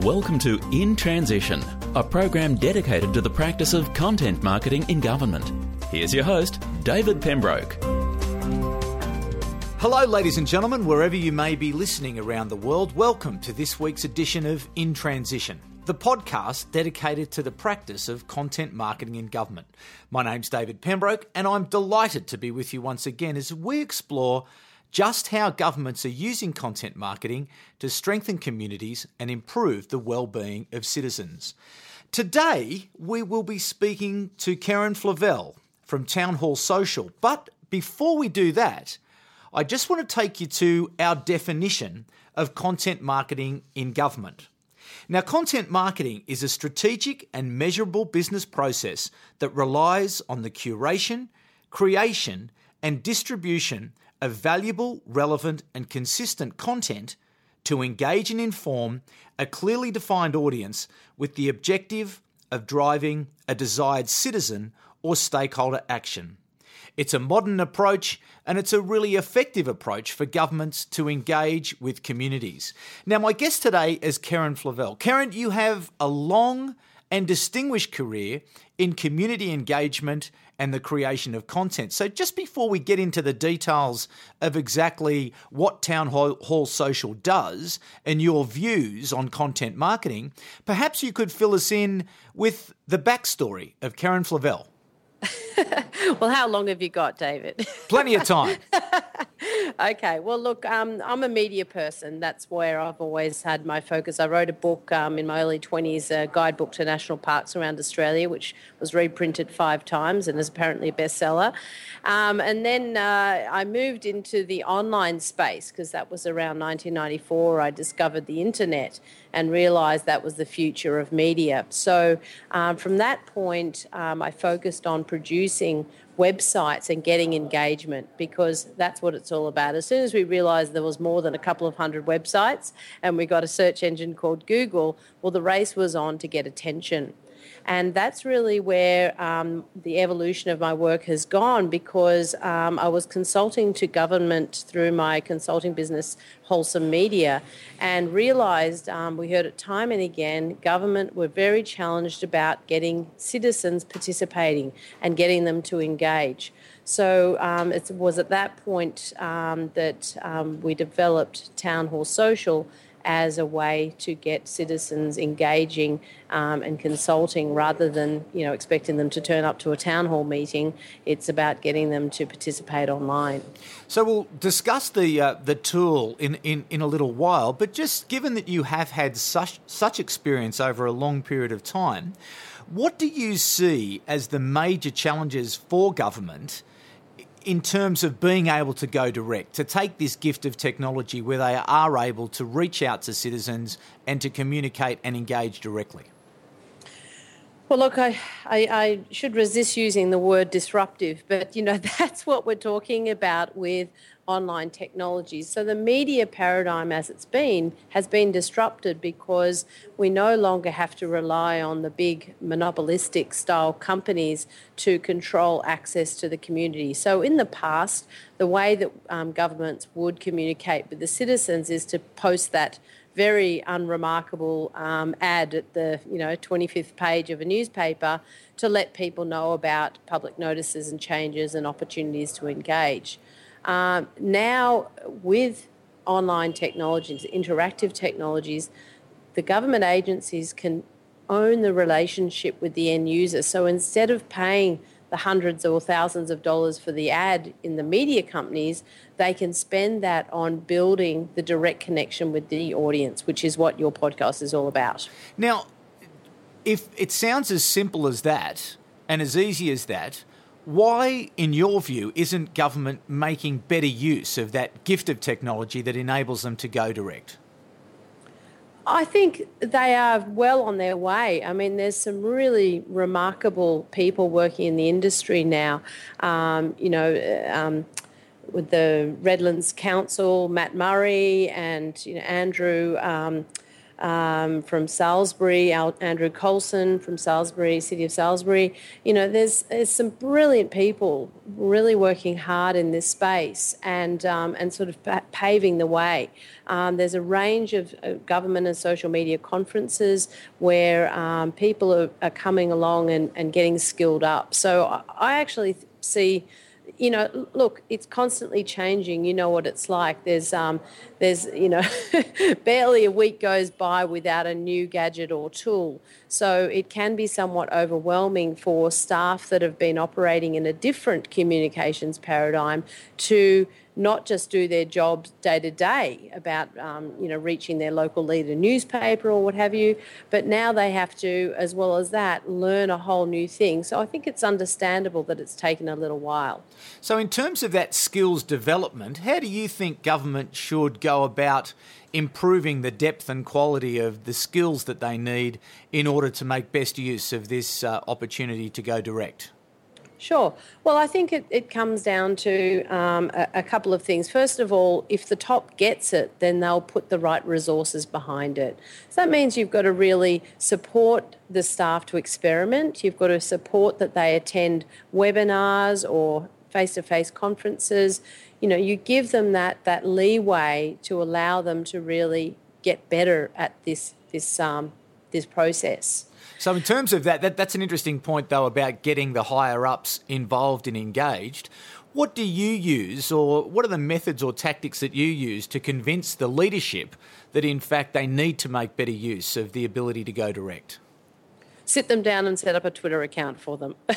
Welcome to In Transition, a program dedicated to the practice of content marketing in government. Here's your host, David Pembroke. Hello, ladies and gentlemen, wherever you may be listening around the world, welcome to this week's edition of In Transition, the podcast dedicated to the practice of content marketing in government. My name's David Pembroke, and I'm delighted to be with you once again as we explore just how governments are using content marketing to strengthen communities and improve the well-being of citizens. Today, we will be speaking to Keren Flavell from Town Hall Social. But before we do that, I just want to take you to our definition of content marketing in government. Now, content marketing is a strategic and measurable business process that relies on the curation, creation, and distribution of valuable, relevant, and consistent content to engage and inform a clearly defined audience with the objective of driving a desired citizen or stakeholder action. It's a modern approach and it's a really effective approach for governments to engage with communities. Now, my guest today is Keren Flavell. Keren, you have a long and distinguished career in community engagement and the creation of content. So, just before we get into the details of exactly what Town Hall Social does and your views on content marketing, perhaps you could fill us in with the backstory of Keren Flavell. well, how long have you got, David? Plenty of time. okay. Well, look, um, I'm a media person. That's where I've always had my focus. I wrote a book um, in my early 20s, a guidebook to national parks around Australia, which was reprinted five times and is apparently a bestseller. Um, and then uh, I moved into the online space because that was around 1994. I discovered the internet and realized that was the future of media. So um, from that point, um, I focused on producing websites and getting engagement because that's what it's all about. As soon as we realized there was more than a couple of hundred websites and we got a search engine called Google, well, the race was on to get attention. And that's really where um, the evolution of my work has gone because um, I was consulting to government through my consulting business, Wholesome Media, and realized um, we heard it time and again government were very challenged about getting citizens participating and getting them to engage. So um, it was at that point um, that um, we developed Town Hall Social as a way to get citizens engaging um, and consulting rather than you know expecting them to turn up to a town hall meeting. It's about getting them to participate online. So we'll discuss the uh, the tool in, in, in a little while, but just given that you have had such such experience over a long period of time, what do you see as the major challenges for government in terms of being able to go direct, to take this gift of technology where they are able to reach out to citizens and to communicate and engage directly? Well, look, I, I, I, should resist using the word disruptive, but you know that's what we're talking about with online technologies. So the media paradigm as it's been has been disrupted because we no longer have to rely on the big monopolistic style companies to control access to the community. So in the past, the way that um, governments would communicate with the citizens is to post that very unremarkable um, ad at the you know 25th page of a newspaper to let people know about public notices and changes and opportunities to engage. Um, now, with online technologies, interactive technologies, the government agencies can own the relationship with the end user. So instead of paying the hundreds or thousands of dollars for the ad in the media companies, they can spend that on building the direct connection with the audience, which is what your podcast is all about. Now, if it sounds as simple as that and as easy as that, why, in your view, isn't government making better use of that gift of technology that enables them to go direct? I think they are well on their way. I mean, there's some really remarkable people working in the industry now. Um, you know, um, with the Redlands Council, Matt Murray and you know, Andrew. Um, um, from Salisbury, Andrew Colson from Salisbury, City of Salisbury. You know, there's there's some brilliant people really working hard in this space and um, and sort of paving the way. Um, there's a range of government and social media conferences where um, people are, are, coming along and, and getting skilled up. So I actually see you know, look, it's constantly changing. You know what it's like. There's, um, there's, you know, barely a week goes by without a new gadget or tool. So it can be somewhat overwhelming for staff that have been operating in a different communications paradigm to not just do their jobs day to day about um, you know reaching their local leader newspaper or what have you, but now they have to, as well as that, learn a whole new thing. So I think it's understandable that it's taken a little while. So in terms of that skills development, how do you think government should go about? improving the depth and quality of the skills that they need in order to make best use of this uh, opportunity to go direct? Sure. Well, I think it, it comes down to um, a, a, couple of things. First of all, if the top gets it, then they'll put the right resources behind it. So that means you've got to really support the staff to experiment. You've got to support that they attend webinars or face-to-face conferences. You know, you give them that that leeway to allow them to really get better at this this um, this process. So, in terms of that, that, that's an interesting point, though, about getting the higher ups involved and engaged. What do you use, or what are the methods or tactics that you use to convince the leadership that, in fact, they need to make better use of the ability to go direct? Sit them down and set up a Twitter account for them.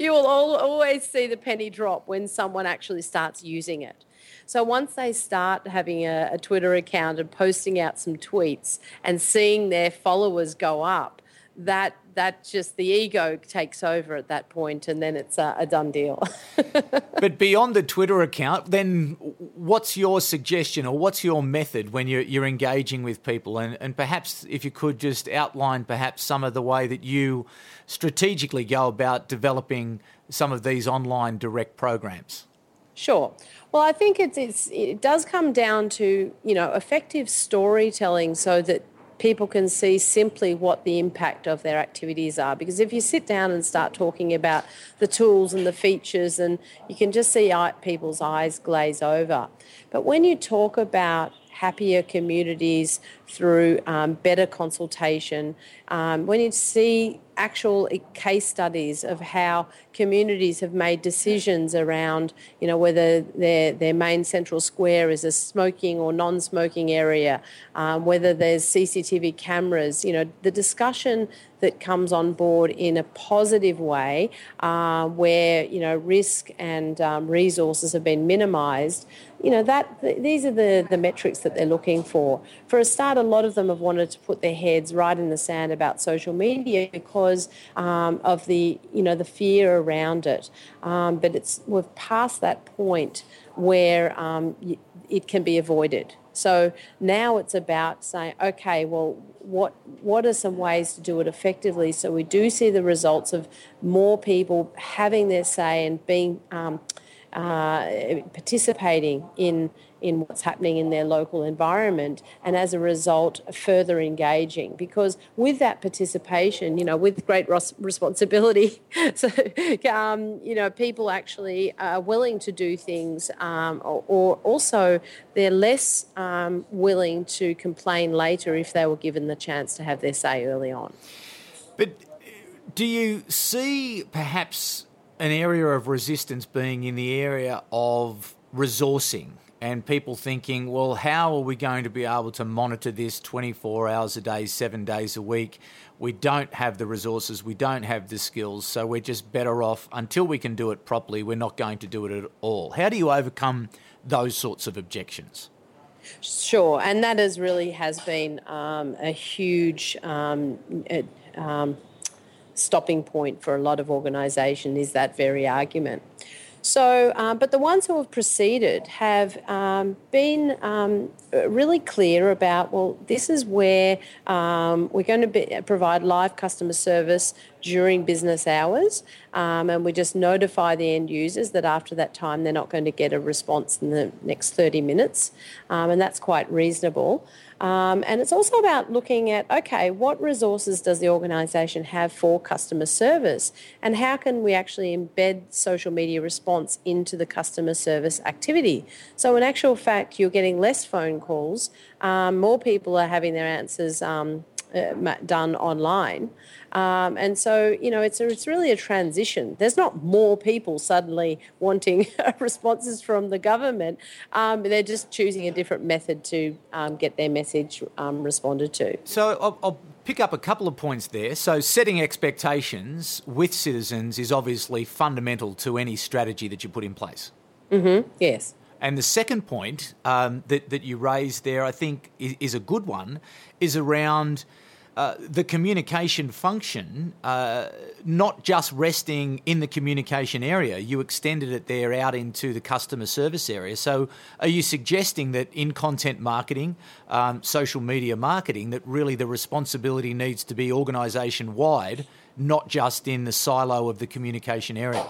you will always see the penny drop when someone actually starts using it. So once they start having a, a Twitter account and posting out some tweets and seeing their followers go up, that that just the ego takes over at that point and then it's a, a done deal. but beyond the Twitter account, then what's your suggestion or what's your method when you're, you're engaging with people? And, and perhaps if you could just outline perhaps some of the way that you strategically go about developing some of these online direct programs. Sure. Well, I think it's, it's, it does come down to, you know, effective storytelling so that people can see simply what the impact of their activities are. Because if you sit down and start talking about the tools and the features, and you can just see people's eyes glaze over. But when you talk about happier communities through um, better consultation, um, when you see actual case studies of how communities have made decisions around, you know, whether their, their main central square is a smoking or non-smoking area, um, whether there's CCTV cameras, you know, the discussion that comes on board in a positive way uh, where, you know, risk and um, resources have been minimised, you know, that th- these are the, the metrics that they're looking for. For a start, a lot of them have wanted to put their heads right in the sand about social media because um, of the, you know, the fear around it. Um, but it's we've passed that point where um, it can be avoided. So now it's about saying, okay, well, what what are some ways to do it effectively so we do see the results of more people having their say and being um, uh, participating in in what's happening in their local environment and as a result further engaging. Because with that participation you know with great responsibility so um, you know people actually are willing to do things um, or, or, also they're less um, willing to complain later if they were given the chance to have their say early on. But do you see perhaps an area of resistance being in the area of resourcing and people thinking, well, how are we going to be able to monitor this 24 hours a day, seven days a week? We don't have the resources, we don't have the skills, so we're just better off until we can do it properly, we're not going to do it at all. How do you overcome those sorts of objections? Sure, and that is really has been um, a huge um, um, stopping point for a lot of organisation is that very argument. So, um, but the ones who have proceeded have um, been um, really clear about, well, this is where um, we're going to be, provide live customer service during business hours, um, and we just notify the end users that after that time they're not going to get a response in the next 30 minutes, um, and that's quite reasonable. Um, and it's also about looking at okay, what resources does the organisation have for customer service, and how can we actually embed social media response into the customer service activity? So, in actual fact, you're getting less phone calls, um, more people are having their answers. Uh, done online. Um, and so, you know, it's, a, it's really a transition. There's not more people suddenly wanting responses from the government. Um, they're just choosing a different method to um, get their message um, responded to. So I'll, I'll pick up a couple of points there. So setting expectations with citizens is obviously fundamental to any strategy that you put in place. Mm-hmm. Yes. And the second point um, that, that you raised there, I think, is, is a good one, is around uh, the communication function, uh, not just resting in the communication area. You extended it there out into the customer service area. So, are you suggesting that in content marketing, um, social media marketing, that really the responsibility needs to be organisation wide, not just in the silo of the communication area?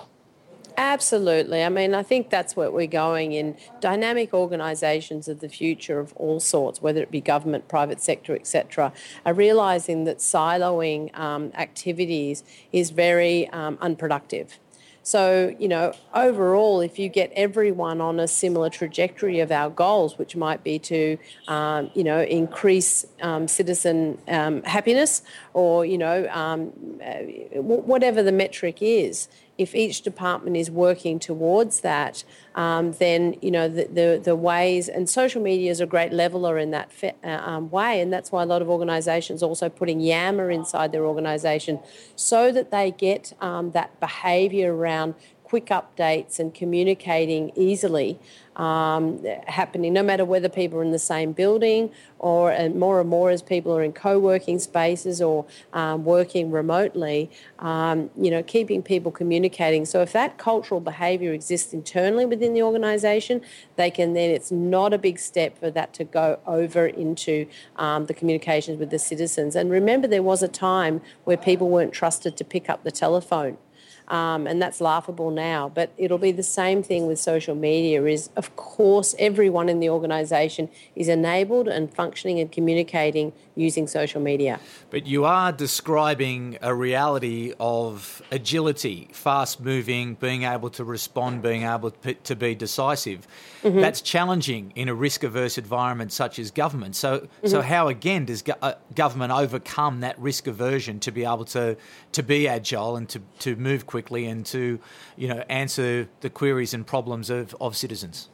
Absolutely. I mean, I think that's what we're going in. Dynamic organisations of the future of all sorts, whether it be government, private sector, etc., are realising that siloing um, activities is very um, unproductive. So, you know, overall, if you get everyone on a similar trajectory of our goals, which might be to, um, you know, increase um, citizen um, happiness or, you know, um, uh, whatever the metric is, if each department is working towards that, um, then you know the, the, the ways and social media is a great leveler in that fe- uh, um, way, and that's why a lot of organisations also putting Yammer inside their organisation, so that they get um, that behaviour around quick updates and communicating easily um, happening, no matter whether people are in the same building or and more and more as people are in co-working spaces or um, working remotely, um, you know, keeping people communicating. So if that cultural behaviour exists internally within the organisation, they can then, it's not a big step for that to go over into um, the communications with the citizens. And remember, there was a time where people weren't trusted to pick up the telephone um, and that's laughable now. But it'll be the same thing with social media. Is of course everyone in the organisation is enabled and functioning and communicating using social media. But you are describing a reality of agility, fast moving, being able to respond, being able to be decisive. Mm-hmm. That's challenging in a risk averse environment such as government. So, mm-hmm. so how again does go- uh, government overcome that risk aversion to be able to to be agile and to, to move quickly? Quickly and to, you know, answer the queries and problems of, of citizens?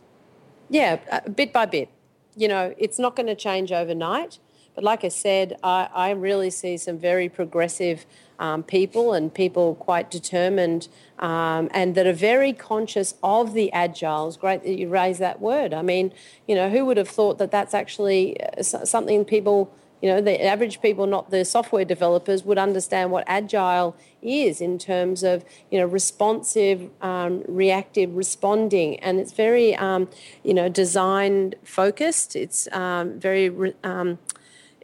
Yeah, uh, bit by bit. You know, it's not going to change overnight. But like I said, I, I really see some very progressive um, people and people quite determined um, and that are very conscious of the agile. It's great that you raise that word. I mean, you know, who would have thought that that's actually uh, something people you know, the average people, not the software developers, would understand what agile is in terms of, you know, responsive, um, reactive, responding. And it's very, um, you know, design focused. It's um, very, re- um,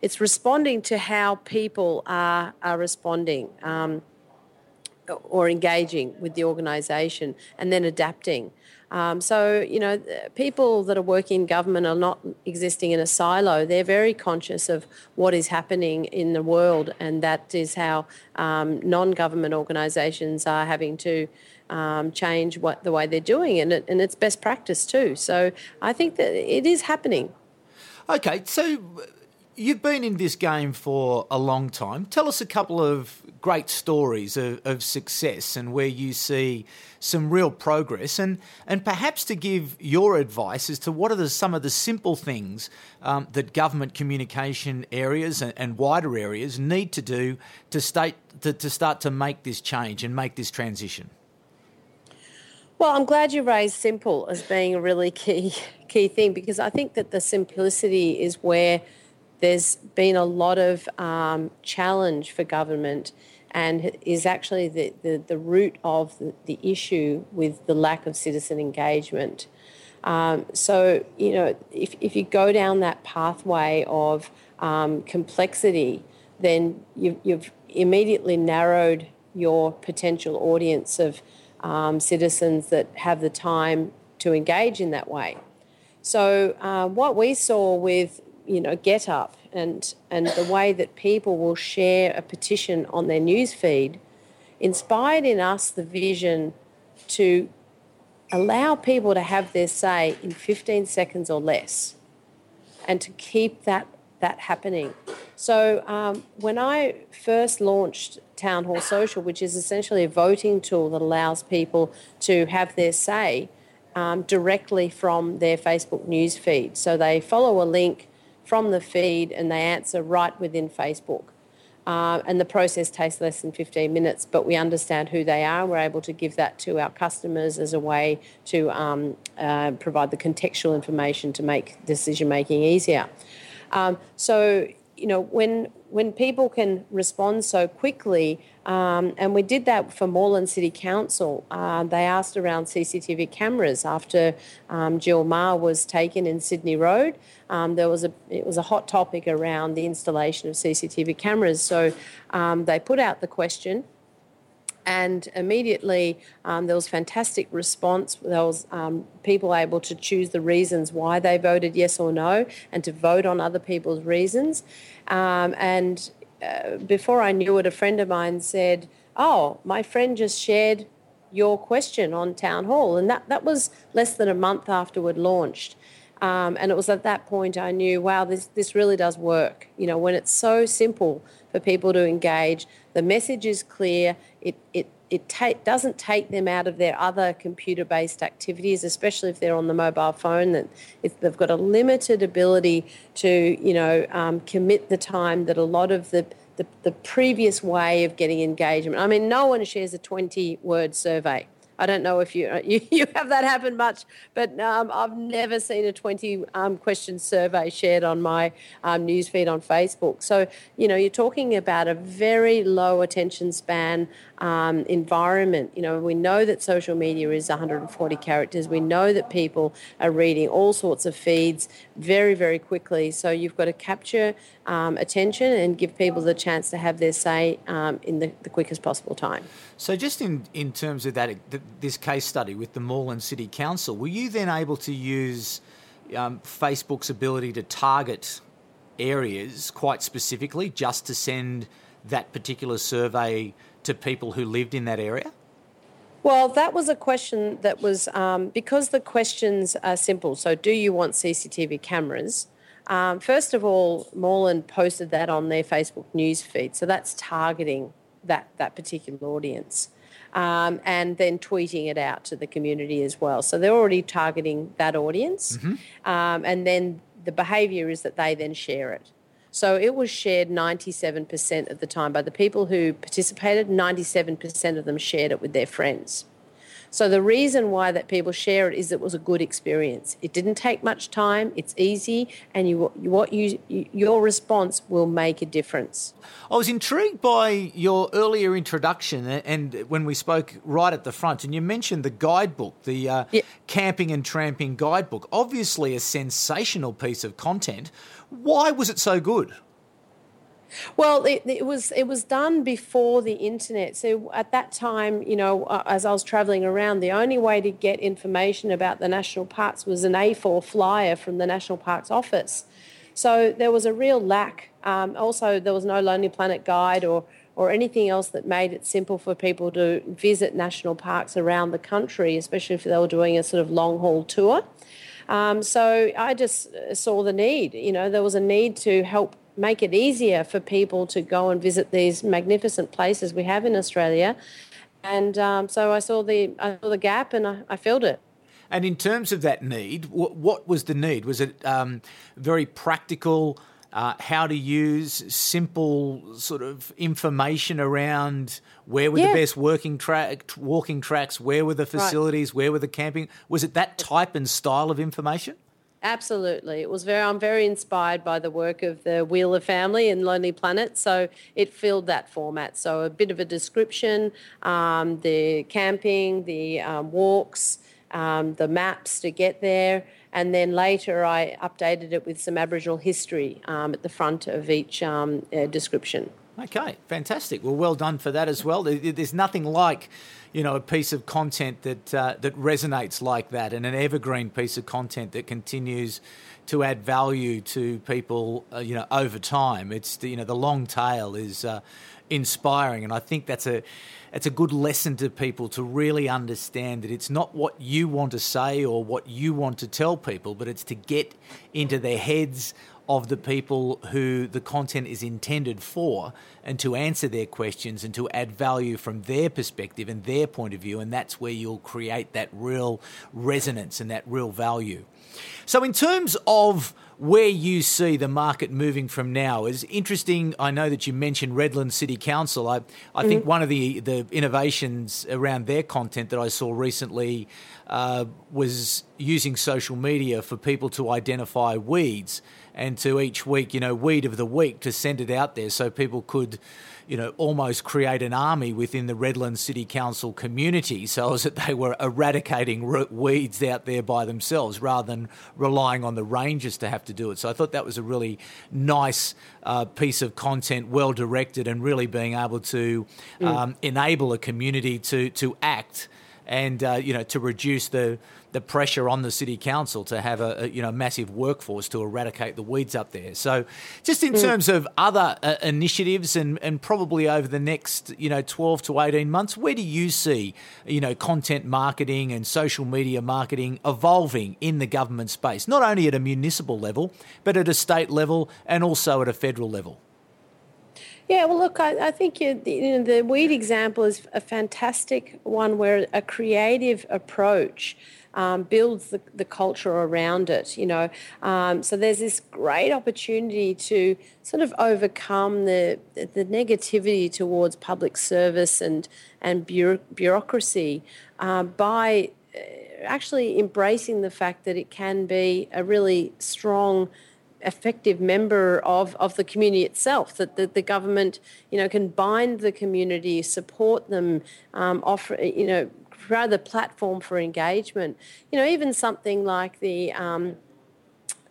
it's responding to how people are, are responding um, or engaging with the organisation and then adapting. Um, so, you know, people that are working in government are not existing in a silo. They're very conscious of what is happening in the world, and that is how um, non government organisations are having to. Um, change what the way they're doing, and it, and it's best practice too. So I think that it is happening. Okay, so You've been in this game for a long time. Tell us a couple of great stories of, of, success and where you see some real progress, and, and perhaps to give your advice as to what are the, some of the simple things um, that government communication areas and, and, wider areas need to do to, state, to, to start to make this change and make this transition. Well, I'm glad you raised simple as being a really key key thing because I think that the simplicity is where there's been a lot of um, challenge for government and is actually the, the, the root of the, the, issue with the lack of citizen engagement. Um, so, you know, if, if you go down that pathway of um, complexity, then you've, you've immediately narrowed your potential audience of um, citizens that have the time to engage in that way. So uh, what we saw with you know GetUp and and the way that people will share a petition on their news feed inspired in us the vision to allow people to have their say in 15 seconds or less and to keep that that happening. So um, when I first launched Town Hall Social, which is essentially a voting tool that allows people to have their say um, directly from their Facebook news feed. So they follow a link from the feed and they answer right within Facebook. Uh, and the process takes less than 15 minutes, but we understand who they are. We're able to give that to our customers as a way to um, uh, provide the contextual information to make decision making easier. Um, so, you know, when when people can respond so quickly, um, and we did that for Moreland City Council. Uh, they asked around CCTV cameras after um, Jill Meagher was taken in Sydney Road. Um, there was a it was a hot topic around the installation of CCTV cameras. So um, they put out the question and immediately um, there was fantastic response. There was um, people able to choose the reasons why they voted yes or no, and to vote on other people's reasons. Um, and uh, before I knew it, a friend of mine said, "Oh, my friend just shared your question on town hall," and that that was less than a month after we'd launched. Um, and it was at that point I knew, wow, this this really does work. You know, when it's so simple for people to engage. The message is clear. It, it, it doesn't take them out of their other computer-based activities, especially if they're on the mobile phone. That if they've got a limited ability to, you know, um, commit the time that a lot of the, the the previous way of getting engagement. I mean, no one shares a 20-word survey. I don't know if you uh, you, you have that happen much, but um, I've never seen a 20 um, question survey shared on my um, newsfeed on Facebook. So, you know, you're talking about a very low attention span um, environment. You know, we know that social media is 140 characters. We know that people are reading all sorts of feeds very, very quickly. So you've got to capture um, attention and give people the chance to have their say um, in the, the, quickest possible time. So, just in, in terms of that, this case study with the Moreland City Council, were you then able to use um, Facebook's ability to target areas quite specifically just to send that particular survey to people who lived in that area? Well, that was a question that was um, because the questions are simple. So, do you want CCTV cameras? Um, first of all, Moreland posted that on their Facebook news feed, so that's targeting that that particular audience, um, and then tweeting it out to the community as well. So they're already targeting that audience, mm-hmm. um, and then the behaviour is that they then share it. So it was shared 97% of the time by the people who participated, 97% of them shared it with their friends. So the reason why that people share it is it was a good experience. It didn't take much time. It's easy, and you what you your response will make a difference. I was intrigued by your earlier introduction, and when we spoke right at the front, and you mentioned the guidebook, the uh, camping and tramping guidebook. Obviously, a sensational piece of content. Why was it so good? Well, it, it, was it was done before the internet. So at that time, you know, uh, as I was travelling around, the only way to get information about the national parks was an A4 flyer from the national parks office. So there was a real lack. Um, also, there was no Lonely Planet guide or or anything else that made it simple for people to visit national parks around the country, especially if they were doing a sort of long haul tour. Um, so I just uh, saw the need. You know, there was a need to help make it easier for people to go and visit these magnificent places we have in Australia. And um, so I saw the I saw the gap and I, I filled it. And in terms of that need, what, what was the need? Was it um, very practical? Uh, how to use simple sort of information around where were yeah. the best working track, walking tracks, where were the facilities, right. where were the camping? Was it that type and style of information? Absolutely. It was very I'm very inspired by the work of the Wheeler family and Lonely Planet. So it filled that format. So a bit of a description, um, the camping, the um, walks, um, the maps to get there. And then later I updated it with some Aboriginal history um, at the front of each um, uh, description. Okay, fantastic. Well, well done for that as well. There's nothing like, you know, a piece of content that uh, that resonates like that, and an evergreen piece of content that continues to add value to people, uh, you know, over time. It's the, you know the long tail is uh, inspiring, and I think that's a it's a good lesson to people to really understand that it's not what you want to say or what you want to tell people, but it's to get into their heads of the people who the content is intended for and to answer their questions and to add value from their perspective and their point of view. And that's where you'll create that real resonance and that real value. So, in terms of where you see the market moving from now is interesting. I know that you mentioned Redland City Council. I, I mm-hmm. think one of the, the innovations around their content that I saw recently uh, was using social media for people to identify weeds and to each week, you know, weed of the week to send it out there so people could you know, almost create an army within the Redland City Council community so as that they were eradicating weeds out there by themselves rather than relying on the rangers to have to do it. So I thought that was a really nice uh, piece of content, well directed, and really being able to mm. um, enable a community to, to act and, uh, you know, to reduce the the pressure on the city council to have a, a, you know massive workforce to eradicate the weeds up there. So, just in mm. terms of other uh, initiatives and and probably over the next you know 12 to 18 months, where do you see you know content marketing and social media marketing evolving in the government space, not only at a municipal level but at a state level and also at a federal level? Yeah, well, look, I, I think you, know, the weed example is a fantastic one where a creative approach um, builds the, the culture around it, you know. Um, so there's this great opportunity to sort of overcome the, the negativity towards public service and, and bureaucracy uh, by actually embracing the fact that it can be a really strong effective member of, of the community itself, that the, the government, you know, can bind the community, support them, um, offer, you know, rather platform for engagement. You know, even something like the um,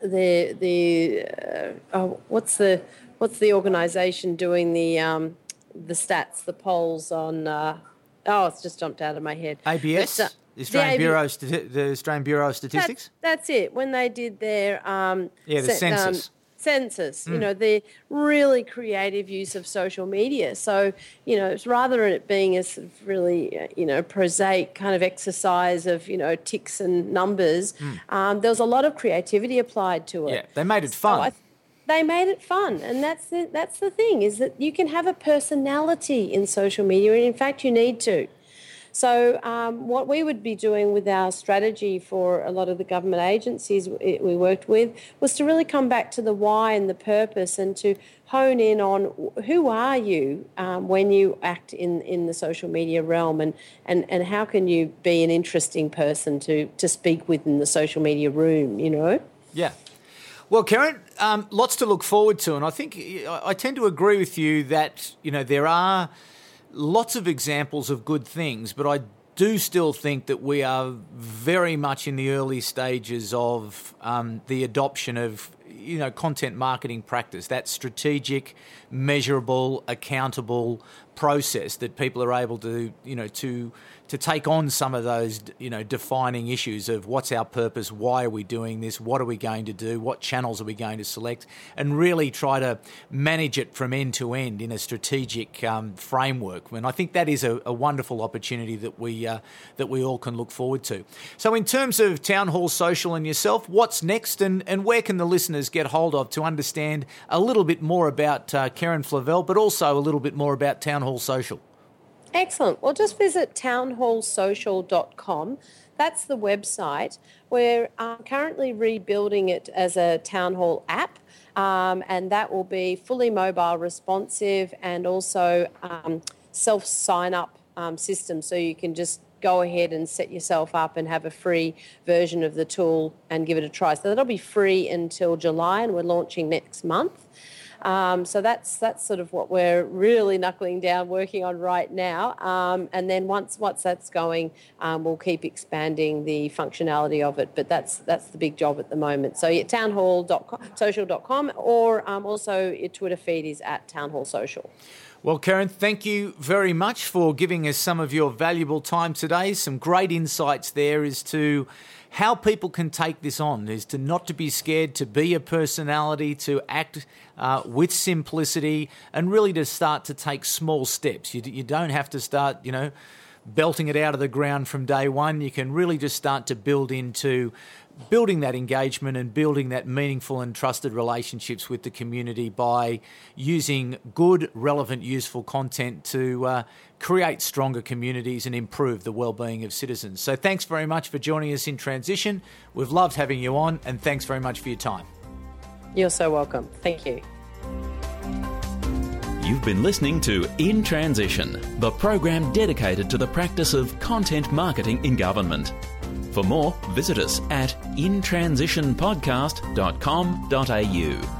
the the uh, oh, what's the what's the organisation doing the um, the stats, the polls on? Uh, oh, it's just jumped out of my head. ABS. The Australian, Bureau, the Australian Bureau of Statistics. That's, that's it. When they did their um, yeah, the census. Um, census, mm. you know, the really creative use of social media. So, you know, it's rather than it being a sort of really, uh, you know, prosaic kind of exercise of, you know, ticks and numbers, mm. um, there was a lot of creativity applied to it. Yeah, they made it fun. So they made it fun, and that's the, that's the thing is that you can have a personality in social media, and in fact, you need to. So, um, what we would be doing with our strategy for a lot of the government agencies we worked with was to really come back to the why and the purpose and to hone in on who are you um, when you act in, in the social media realm and, and, and how can you be an interesting person to, to speak with in the social media room, you know? Yeah. Well, Keren, um, lots to look forward to, and I think I tend to agree with you that you know there are lots of examples of good things, but I do still think that we are very much in the early stages of um, the adoption of you know content marketing practice. That strategic measurable accountable process that people are able to you know to to take on some of those you know defining issues of what's our purpose, why are we doing this, what are we going to do, what channels are we going to select, and really try to manage it from end to end in a strategic um, framework. And I think that is a, a wonderful opportunity that we uh, that we all can look forward to. So, in terms of Town Hall Social and yourself, what's next, and, and where can the listeners get hold of to understand a little bit more about uh, Keren Flavell, but also a little bit more about Town Hall Social? Excellent. Well, just visit townhallsocial.com. That's the website. We're uh, currently rebuilding it as a town hall app, um, and that will be fully mobile responsive and also um, self sign up um, system. So you can just go ahead and set yourself up and have a free version of the tool and give it a try. So that'll be free until July, and we're launching next month. Um, so that's that's sort of what we're really knuckling down, working on right now. Um, and then once once that's going, um, we'll keep expanding the functionality of it. But that's that's the big job at the moment. So yeah, townhall.social.com or um, also your Twitter feed is at townhallsocial. Well, Keren, thank you very much for giving us some of your valuable time today. Some great insights there as to how people can take this on is to not to be scared to be a personality to act uh, with simplicity and really to start to take small steps you, you don't have to start you know belting it out of the ground from day one you can really just start to build into building that engagement and building that meaningful and trusted relationships with the community by using good, relevant, useful content to uh, create stronger communities and improve the well-being of citizens. So thanks very much for joining us in Transition. We've loved having you on and thanks very much for your time. You're so welcome. Thank you. You've been listening to In Transition, the program dedicated to the practice of content marketing in government. For more, visit us at intransitionpodcast.com.au.